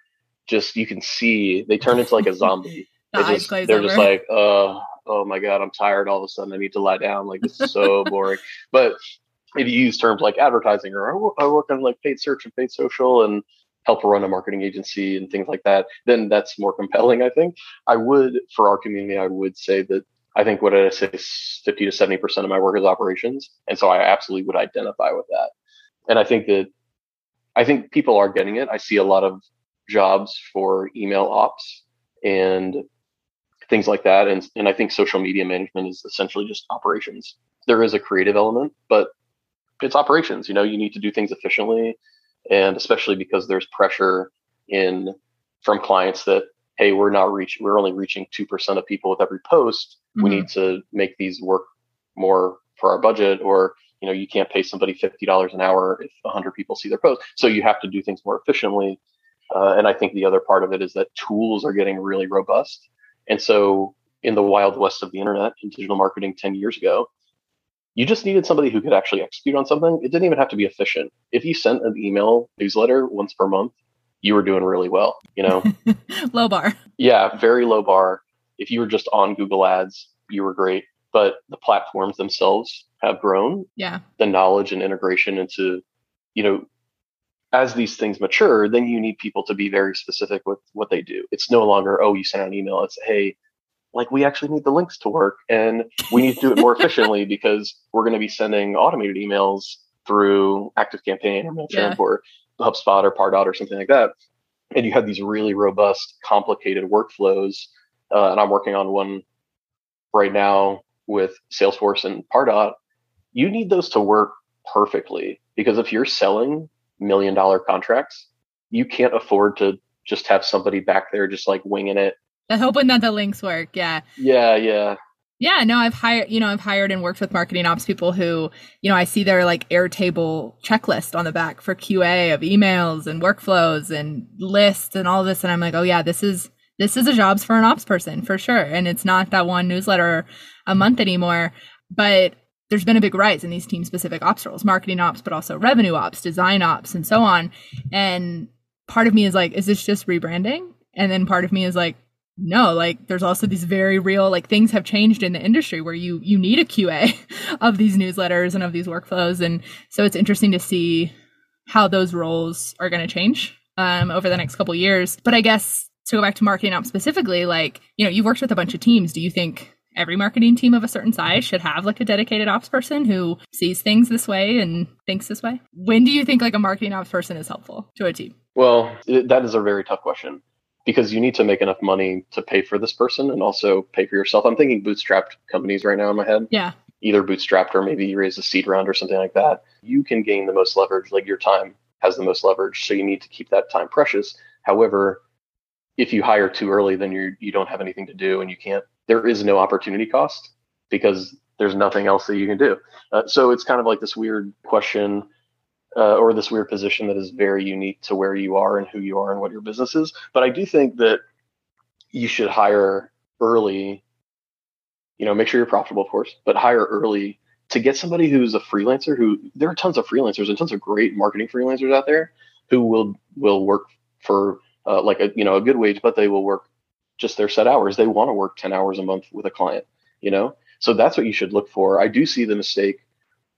just you can see they turn into like a zombie. The just, they're over. just like, uh, oh my God, I'm tired all of a sudden. I need to lie down. Like this is so boring. But if you use terms like advertising or I work on like paid search and paid social and help run a marketing agency and things like that, then that's more compelling, I think. I would, for our community, I would say that I think what I say, 50 to 70% of my work is operations. And so I absolutely would identify with that. And I think that, I think people are getting it. I see a lot of jobs for email ops and things like that. And, and I think social media management is essentially just operations. There is a creative element, but it's operations. You know, you need to do things efficiently. And especially because there's pressure in from clients that, hey, we're not reaching, we're only reaching 2% of people with every post. Mm-hmm. We need to make these work more for our budget or you know you can't pay somebody $50 an hour if 100 people see their post so you have to do things more efficiently uh, and i think the other part of it is that tools are getting really robust and so in the wild west of the internet in digital marketing 10 years ago you just needed somebody who could actually execute on something it didn't even have to be efficient if you sent an email newsletter once per month you were doing really well you know low bar yeah very low bar if you were just on google ads you were great but the platforms themselves have grown. Yeah. The knowledge and integration into, you know, as these things mature, then you need people to be very specific with what they do. It's no longer, oh, you sent an email. It's, hey, like we actually need the links to work and we need to do it more efficiently because we're going to be sending automated emails through ActiveCampaign or MailChimp yeah. or HubSpot or Pardot or something like that. And you have these really robust, complicated workflows. Uh, and I'm working on one right now with Salesforce and Pardot, you need those to work perfectly because if you're selling million dollar contracts, you can't afford to just have somebody back there just like winging it. And hoping that the links work. Yeah. Yeah. Yeah. Yeah, no, I've hired, you know, I've hired and worked with marketing ops people who, you know, I see their like Airtable checklist on the back for QA of emails and workflows and lists and all this. And I'm like, oh yeah, this is, this is a jobs for an ops person for sure. And it's not that one newsletter a month anymore. But there's been a big rise in these team specific ops roles, marketing ops, but also revenue ops, design ops, and so on. And part of me is like, is this just rebranding? And then part of me is like, no, like there's also these very real like things have changed in the industry where you you need a QA of these newsletters and of these workflows. And so it's interesting to see how those roles are going to change um, over the next couple years. But I guess to go back to marketing ops specifically, like, you know, you've worked with a bunch of teams. Do you think every marketing team of a certain size should have like a dedicated ops person who sees things this way and thinks this way? When do you think like a marketing ops person is helpful to a team? Well, that is a very tough question because you need to make enough money to pay for this person and also pay for yourself. I'm thinking bootstrapped companies right now in my head. Yeah. Either bootstrapped or maybe you raise a seed round or something like that. You can gain the most leverage, like your time has the most leverage. So you need to keep that time precious. However, if you hire too early, then you you don't have anything to do and you can't. There is no opportunity cost because there's nothing else that you can do. Uh, so it's kind of like this weird question uh, or this weird position that is very unique to where you are and who you are and what your business is. But I do think that you should hire early. You know, make sure you're profitable, of course, but hire early to get somebody who's a freelancer. Who there are tons of freelancers and tons of great marketing freelancers out there who will will work for uh, like a you know a good wage, but they will work just their set hours. They want to work ten hours a month with a client, you know. So that's what you should look for. I do see the mistake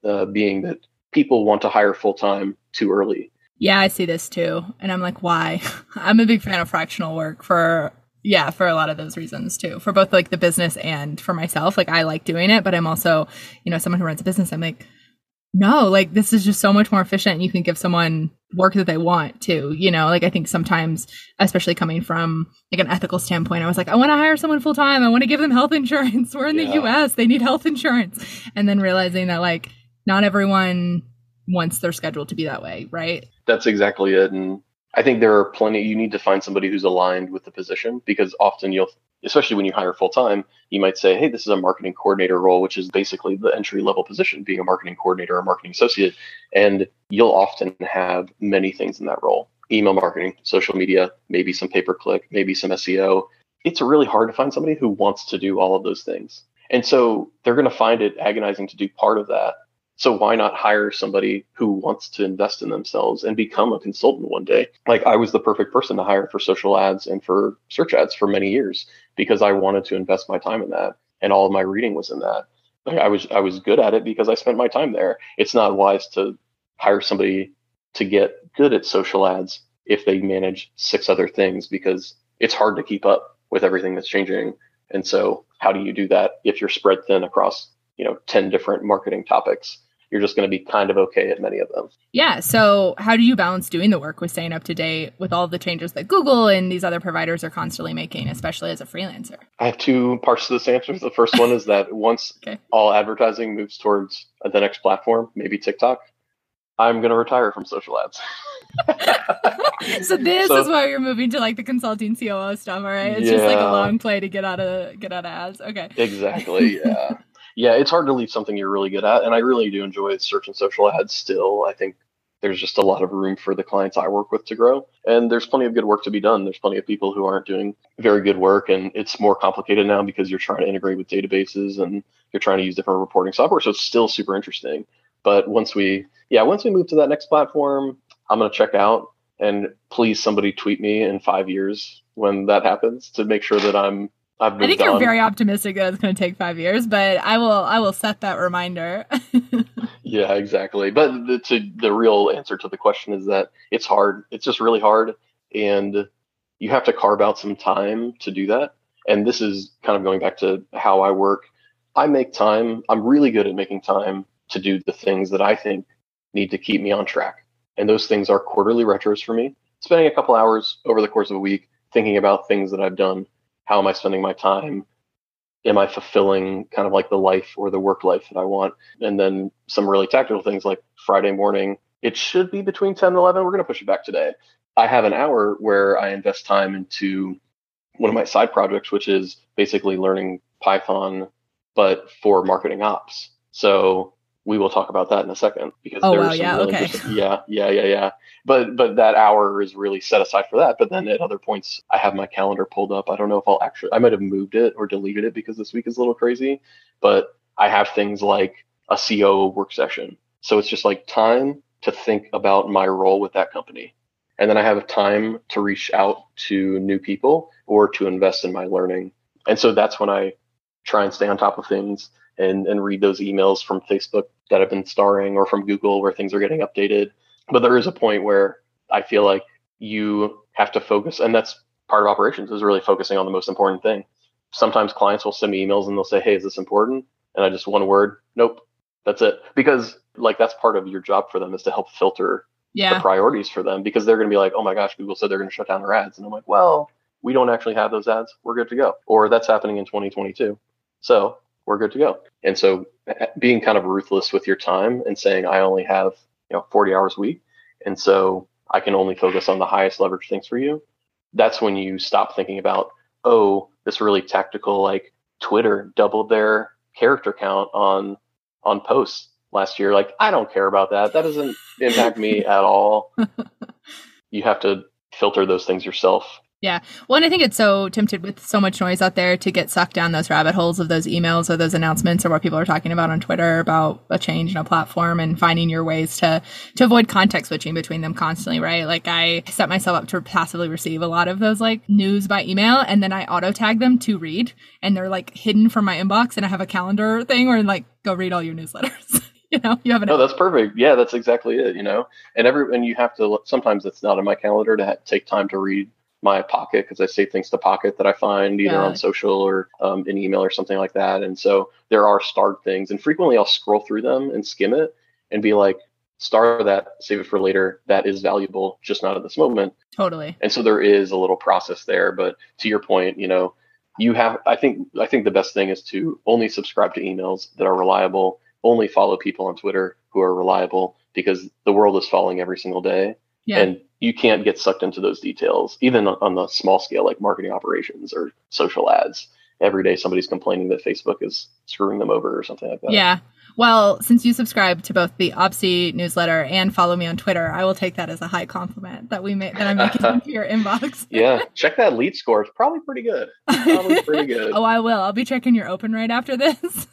uh, being that people want to hire full time too early. Yeah, I see this too, and I'm like, why? I'm a big fan of fractional work for yeah for a lot of those reasons too for both like the business and for myself like i like doing it but i'm also you know someone who runs a business i'm like no, like this is just so much more efficient. You can give someone work that they want to, you know, like I think sometimes, especially coming from like an ethical standpoint, I was like, I want to hire someone full time. I want to give them health insurance. We're in yeah. the US. They need health insurance. And then realizing that like not everyone wants their schedule to be that way. Right. That's exactly it. And I think there are plenty, you need to find somebody who's aligned with the position because often you'll especially when you hire full time, you might say, hey, this is a marketing coordinator role, which is basically the entry level position, being a marketing coordinator or marketing associate. And you'll often have many things in that role email marketing, social media, maybe some pay per click, maybe some SEO. It's really hard to find somebody who wants to do all of those things. And so they're going to find it agonizing to do part of that so why not hire somebody who wants to invest in themselves and become a consultant one day? Like I was the perfect person to hire for social ads and for search ads for many years because I wanted to invest my time in that and all of my reading was in that. Like I was I was good at it because I spent my time there. It's not wise to hire somebody to get good at social ads if they manage six other things because it's hard to keep up with everything that's changing. And so how do you do that if you're spread thin across, you know, 10 different marketing topics? you're just going to be kind of okay at many of them. Yeah. So, how do you balance doing the work with staying up to date with all the changes that Google and these other providers are constantly making, especially as a freelancer? I have two parts to this answer. The first one is that once okay. all advertising moves towards uh, the next platform, maybe TikTok, I'm going to retire from social ads. so this so, is why you're moving to like the consulting COO stuff, all right? It's yeah. just like a long play to get out of get out of ads. Okay. Exactly. Yeah yeah, it's hard to leave something you're really good at. And I really do enjoy search and social ads still. I think there's just a lot of room for the clients I work with to grow. And there's plenty of good work to be done. There's plenty of people who aren't doing very good work. And it's more complicated now because you're trying to integrate with databases and you're trying to use different reporting software. So it's still super interesting. But once we, yeah, once we move to that next platform, I'm going to check out. And please, somebody tweet me in five years when that happens to make sure that I'm I think you're very optimistic that it's going to take five years, but I will I will set that reminder. yeah, exactly. But the, to, the real answer to the question is that it's hard. It's just really hard, and you have to carve out some time to do that. And this is kind of going back to how I work. I make time. I'm really good at making time to do the things that I think need to keep me on track. And those things are quarterly retros for me. Spending a couple hours over the course of a week thinking about things that I've done how am I spending my time? Am I fulfilling kind of like the life or the work life that I want? And then some really tactical things like Friday morning, it should be between 10 and 11. We're going to push it back today. I have an hour where I invest time into one of my side projects, which is basically learning Python, but for marketing ops. So we will talk about that in a second because oh, there's wow, yeah, really okay. yeah, yeah, yeah, yeah. But but that hour is really set aside for that. But then at other points, I have my calendar pulled up. I don't know if I'll actually. I might have moved it or deleted it because this week is a little crazy. But I have things like a CO work session. So it's just like time to think about my role with that company. And then I have time to reach out to new people or to invest in my learning. And so that's when I try and stay on top of things and, and read those emails from Facebook that have been starring or from Google where things are getting updated. But there is a point where I feel like you have to focus, and that's part of operations is really focusing on the most important thing. Sometimes clients will send me emails and they'll say, Hey, is this important? And I just one word, nope, that's it. Because like that's part of your job for them is to help filter yeah. the priorities for them because they're going to be like, oh my gosh, Google said they're going to shut down their ads. And I'm like, well, we don't actually have those ads. We're good to go. Or that's happening in 2022. So we're good to go. And so eh, being kind of ruthless with your time and saying, I only have, you know, 40 hours a week. And so I can only focus on the highest leverage things for you. That's when you stop thinking about, oh, this really tactical, like Twitter doubled their character count on, on posts last year. Like, I don't care about that. That doesn't impact me at all. You have to filter those things yourself yeah. Well, and I think it's so tempted with so much noise out there to get sucked down those rabbit holes of those emails or those announcements or what people are talking about on Twitter about a change in a platform and finding your ways to to avoid context switching between them constantly, right? Like I set myself up to passively receive a lot of those like news by email and then I auto tag them to read and they're like hidden from my inbox and I have a calendar thing where like go read all your newsletters. you know, you have an. No, that's perfect. Yeah, that's exactly it. You know, and every and you have to. Sometimes it's not in my calendar to ha- take time to read my pocket because I save things to pocket that I find either yeah. on social or um, in email or something like that. And so there are starred things, and frequently I'll scroll through them and skim it and be like, star that, save it for later. That is valuable, just not at this moment. Totally. And so there is a little process there. But to your point, you know, you have. I think I think the best thing is to only subscribe to emails that are reliable. Only follow people on Twitter who are reliable because the world is falling every single day. Yeah. And you can't get sucked into those details, even on the small scale, like marketing operations or social ads. Every day, somebody's complaining that Facebook is screwing them over or something like that. Yeah. Well, since you subscribe to both the Opsy newsletter and follow me on Twitter, I will take that as a high compliment that we make that I'm making into your inbox. yeah, check that lead score. It's probably pretty good. Probably pretty good. oh, I will. I'll be checking your open right after this.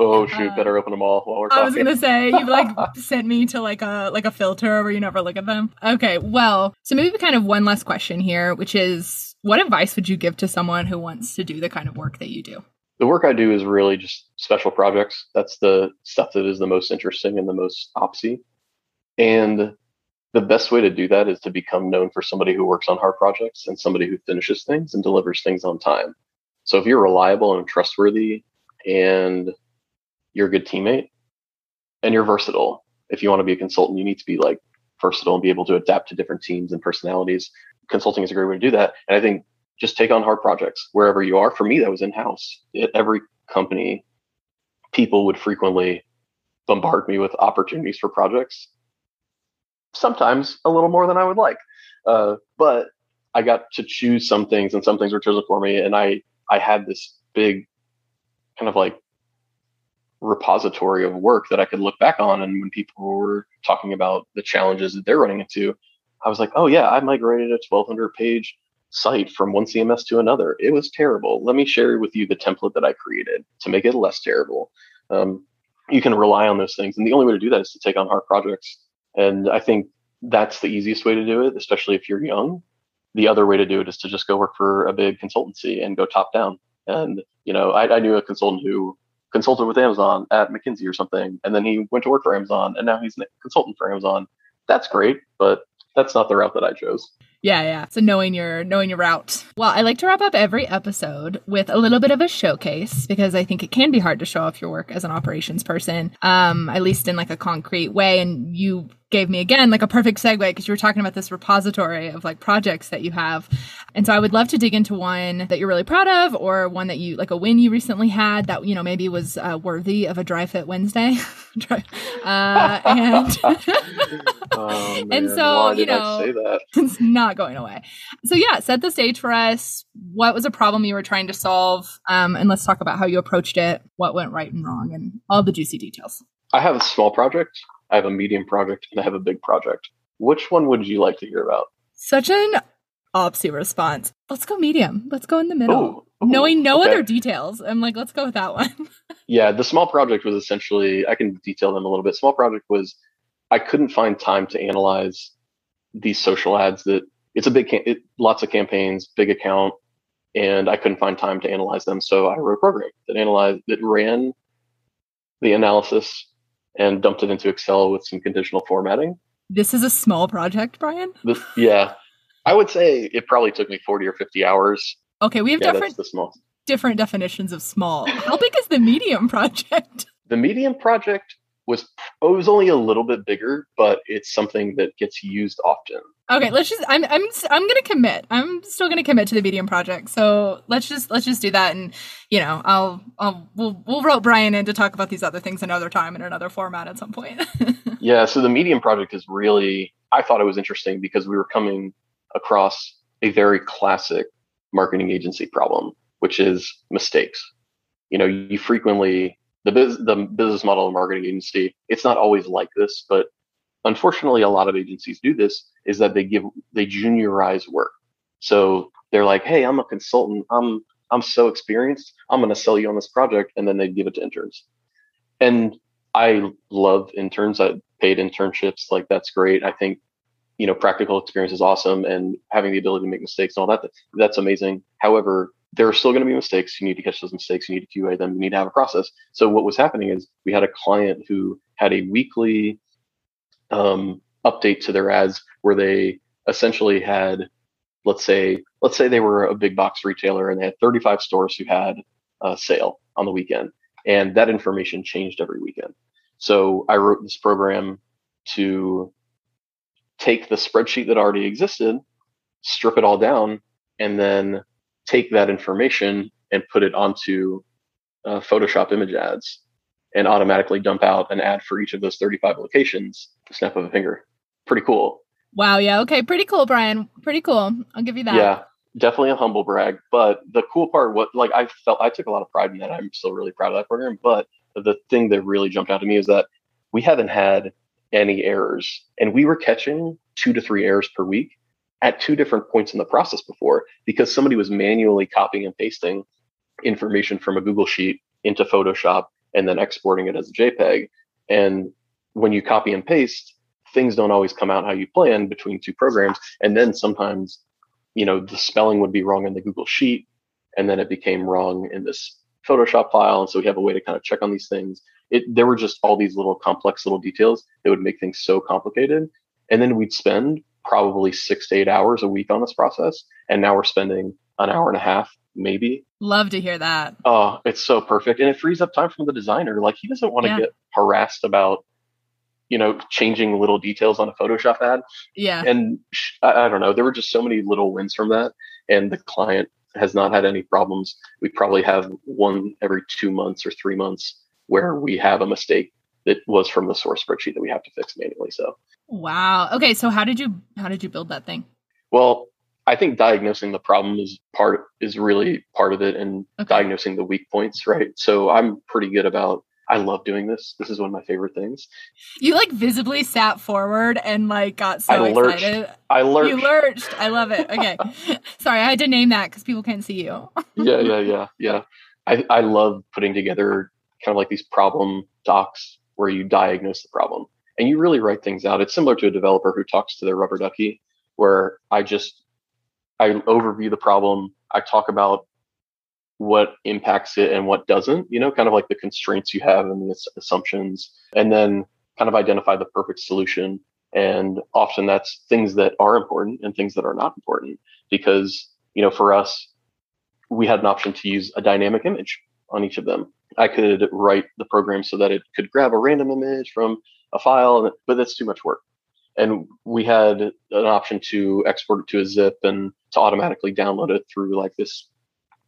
oh shoot! Uh, better open them all while we're talking. I was gonna say you like sent me to like a like a filter where you never look at them. Okay, well, so maybe kind of one last question here, which is, what advice would you give to someone who wants to do the kind of work that you do? the work I do is really just special projects. That's the stuff that is the most interesting and the most opsy. And the best way to do that is to become known for somebody who works on hard projects and somebody who finishes things and delivers things on time. So if you're reliable and trustworthy and you're a good teammate, and you're versatile. If you want to be a consultant, you need to be like versatile and be able to adapt to different teams and personalities. Consulting is a great way to do that. And I think just take on hard projects wherever you are. For me, that was in house. At every company, people would frequently bombard me with opportunities for projects. Sometimes a little more than I would like, uh, but I got to choose some things, and some things were chosen for me. And I I had this big kind of like repository of work that I could look back on. And when people were talking about the challenges that they're running into, I was like, oh yeah, I migrated a 1200 page site from one CMS to another. It was terrible. Let me share with you the template that I created to make it less terrible. Um, you can rely on those things. And the only way to do that is to take on hard projects. And I think that's the easiest way to do it, especially if you're young. The other way to do it is to just go work for a big consultancy and go top down. And, you know, I, I knew a consultant who consulted with Amazon at McKinsey or something, and then he went to work for Amazon, and now he's a consultant for Amazon. That's great, but that's not the route that I chose. Yeah, yeah. So knowing your knowing your route. Well, I like to wrap up every episode with a little bit of a showcase because I think it can be hard to show off your work as an operations person, um, at least in like a concrete way. And you gave me again like a perfect segue because you were talking about this repository of like projects that you have. And so I would love to dig into one that you're really proud of or one that you like a win you recently had that, you know, maybe was uh, worthy of a dry fit Wednesday. uh, and, oh, and so, you know, it's not going away. So yeah, set the stage for us. What was a problem you were trying to solve? Um, and let's talk about how you approached it, what went right and wrong and all the juicy details. I have a small project I have a medium project, and I have a big project. Which one would you like to hear about? Such an opsy response. Let's go medium. Let's go in the middle. Ooh, ooh, Knowing no okay. other details, I'm like, let's go with that one. yeah, the small project was essentially, I can detail them a little bit. Small project was, I couldn't find time to analyze these social ads that it's a big, it, lots of campaigns, big account, and I couldn't find time to analyze them. So I wrote a program that analyzed, that ran the analysis and dumped it into Excel with some conditional formatting. This is a small project, Brian? This, yeah. I would say it probably took me 40 or 50 hours. Okay, we have yeah, different, different definitions of small. How big is the medium project? The medium project was it was only a little bit bigger, but it's something that gets used often. Okay, let's just I'm I'm I'm gonna commit. I'm still gonna commit to the medium project. So let's just let's just do that, and you know I'll I'll we'll we'll rope Brian in to talk about these other things another time in another format at some point. yeah, so the medium project is really I thought it was interesting because we were coming across a very classic marketing agency problem, which is mistakes. You know, you frequently the biz, the business model of marketing agency, it's not always like this, but unfortunately, a lot of agencies do this is that they give, they juniorize work. So they're like, Hey, I'm a consultant. I'm, I'm so experienced. I'm going to sell you on this project. And then they give it to interns. And I love interns. I paid internships. Like that's great. I think, you know, practical experience is awesome and having the ability to make mistakes and all that, that's amazing. However, there are still going to be mistakes. You need to catch those mistakes. You need to QA them. You need to have a process. So what was happening is we had a client who had a weekly um, update to their ads where they essentially had, let's say, let's say they were a big box retailer and they had 35 stores who had a sale on the weekend, and that information changed every weekend. So I wrote this program to take the spreadsheet that already existed, strip it all down, and then take that information and put it onto uh, Photoshop image ads and automatically dump out an ad for each of those 35 locations, snap of a finger. Pretty cool. Wow. Yeah. Okay. Pretty cool, Brian. Pretty cool. I'll give you that. Yeah. Definitely a humble brag. But the cool part, what like I felt, I took a lot of pride in that. I'm still really proud of that program. But the thing that really jumped out to me is that we haven't had any errors and we were catching two to three errors per week at two different points in the process before because somebody was manually copying and pasting information from a Google Sheet into Photoshop and then exporting it as a JPEG. And when you copy and paste, things don't always come out how you plan between two programs. And then sometimes, you know, the spelling would be wrong in the Google Sheet, and then it became wrong in this Photoshop file. And so we have a way to kind of check on these things. It there were just all these little complex little details that would make things so complicated. And then we'd spend probably six to eight hours a week on this process. And now we're spending an hour and a half, maybe. Love to hear that. Oh, it's so perfect. And it frees up time from the designer. Like he doesn't want to yeah. get harassed about you know, changing little details on a Photoshop ad. Yeah. And I, I don't know, there were just so many little wins from that. And the client has not had any problems. We probably have one every two months or three months where we have a mistake that was from the source spreadsheet that we have to fix manually. So wow. Okay. So how did you how did you build that thing? Well, I think diagnosing the problem is part is really part of it and okay. diagnosing the weak points, right? So I'm pretty good about I love doing this. This is one of my favorite things. You like visibly sat forward and like got so I lurched. excited. I lurched. You lurched. I love it. Okay. Sorry, I had to name that because people can't see you. yeah, yeah, yeah, yeah. I, I love putting together kind of like these problem docs where you diagnose the problem and you really write things out. It's similar to a developer who talks to their rubber ducky, where I just I overview the problem. I talk about what impacts it and what doesn't, you know, kind of like the constraints you have and the assumptions, and then kind of identify the perfect solution. And often that's things that are important and things that are not important because, you know, for us, we had an option to use a dynamic image on each of them. I could write the program so that it could grab a random image from a file, but that's too much work. And we had an option to export it to a zip and to automatically download it through like this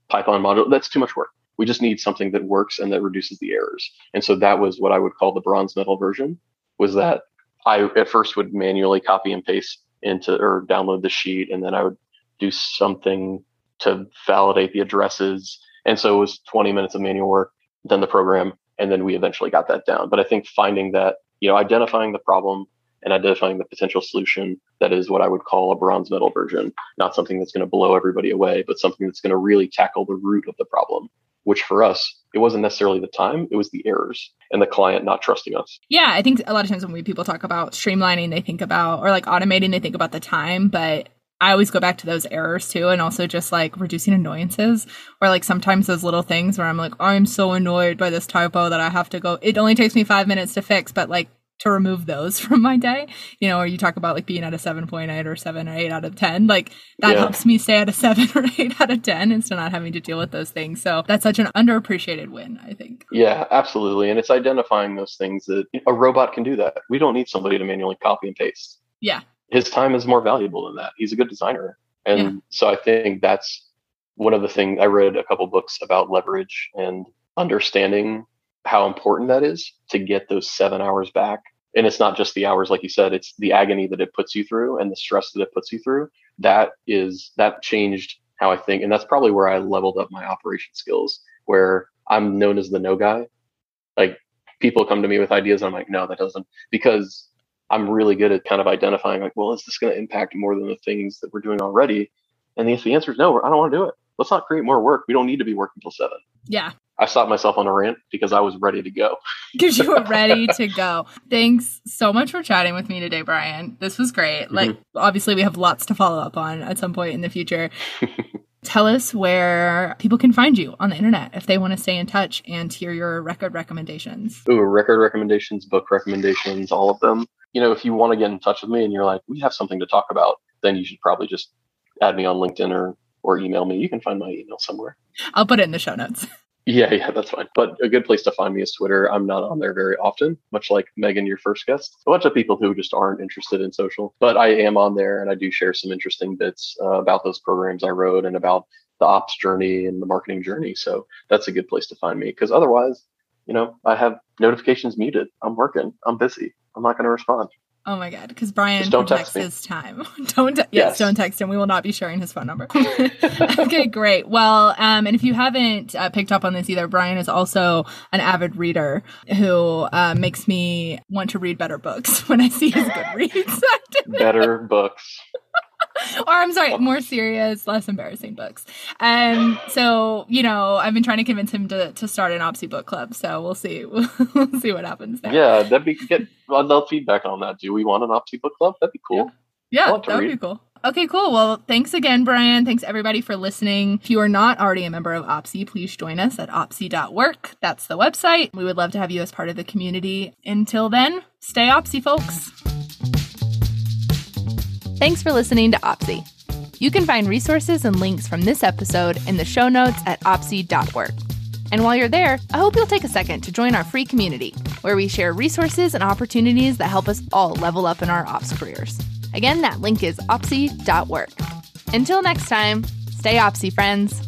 Python module. That's too much work. We just need something that works and that reduces the errors. And so that was what I would call the bronze medal version was that I at first would manually copy and paste into or download the sheet and then I would do something to validate the addresses. And so it was 20 minutes of manual work, then the program, and then we eventually got that down. But I think finding that, you know, identifying the problem, and identifying the potential solution that is what I would call a bronze medal version, not something that's going to blow everybody away, but something that's going to really tackle the root of the problem, which for us, it wasn't necessarily the time, it was the errors and the client not trusting us. Yeah, I think a lot of times when we, people talk about streamlining, they think about, or like automating, they think about the time, but I always go back to those errors too, and also just like reducing annoyances, or like sometimes those little things where I'm like, I'm so annoyed by this typo that I have to go. It only takes me five minutes to fix, but like to remove those from my day. You know, or you talk about like being at a 7.8 or 7 or 8 out of 10. Like that yeah. helps me stay at a 7 or 8 out of 10 instead of not having to deal with those things. So that's such an underappreciated win, I think. Yeah, absolutely. And it's identifying those things that a robot can do that. We don't need somebody to manually copy and paste. Yeah. His time is more valuable than that. He's a good designer. And yeah. so I think that's one of the things I read a couple books about leverage and understanding how important that is to get those seven hours back. And it's not just the hours, like you said, it's the agony that it puts you through and the stress that it puts you through. That is, that changed how I think. And that's probably where I leveled up my operation skills, where I'm known as the no guy. Like people come to me with ideas, and I'm like, no, that doesn't, because I'm really good at kind of identifying, like, well, is this going to impact more than the things that we're doing already? And if the answer is no, I don't want to do it. Let's not create more work. We don't need to be working till seven. Yeah. I stopped myself on a rant because I was ready to go. Because you were ready to go. Thanks so much for chatting with me today, Brian. This was great. Mm-hmm. Like, obviously, we have lots to follow up on at some point in the future. Tell us where people can find you on the internet if they want to stay in touch and hear your record recommendations. Ooh, record recommendations, book recommendations, all of them. You know, if you want to get in touch with me and you're like, we have something to talk about, then you should probably just add me on LinkedIn or or email me. You can find my email somewhere. I'll put it in the show notes. Yeah, yeah, that's fine. But a good place to find me is Twitter. I'm not on there very often, much like Megan, your first guest. A bunch of people who just aren't interested in social, but I am on there and I do share some interesting bits uh, about those programs I wrote and about the ops journey and the marketing journey. So that's a good place to find me because otherwise, you know, I have notifications muted. I'm working. I'm busy. I'm not going to respond. Oh my god, because Brian don't protects his time. don't te- yes. yes. don't text him. We will not be sharing his phone number. okay, great. Well, um, and if you haven't uh, picked up on this either, Brian is also an avid reader who uh, makes me want to read better books when I see his good Goodreads. better books. or I'm sorry, more serious, less embarrassing books. And so, you know, I've been trying to convince him to, to start an Opsy book club. So we'll see. We'll, see what happens there. Yeah, that'd be get. I'd love feedback on that. Do we want an Opsy book club? That'd be cool. Yeah, yeah that would be cool. Okay, cool. Well, thanks again, Brian. Thanks everybody for listening. If you are not already a member of Opsy, please join us at opsy.work. That's the website. We would love to have you as part of the community. Until then, stay Opsy, folks. Thanks for listening to Opsy. You can find resources and links from this episode in the show notes at opsy.work. And while you're there, I hope you'll take a second to join our free community, where we share resources and opportunities that help us all level up in our ops careers. Again, that link is opsy.work. Until next time, stay opsy, friends.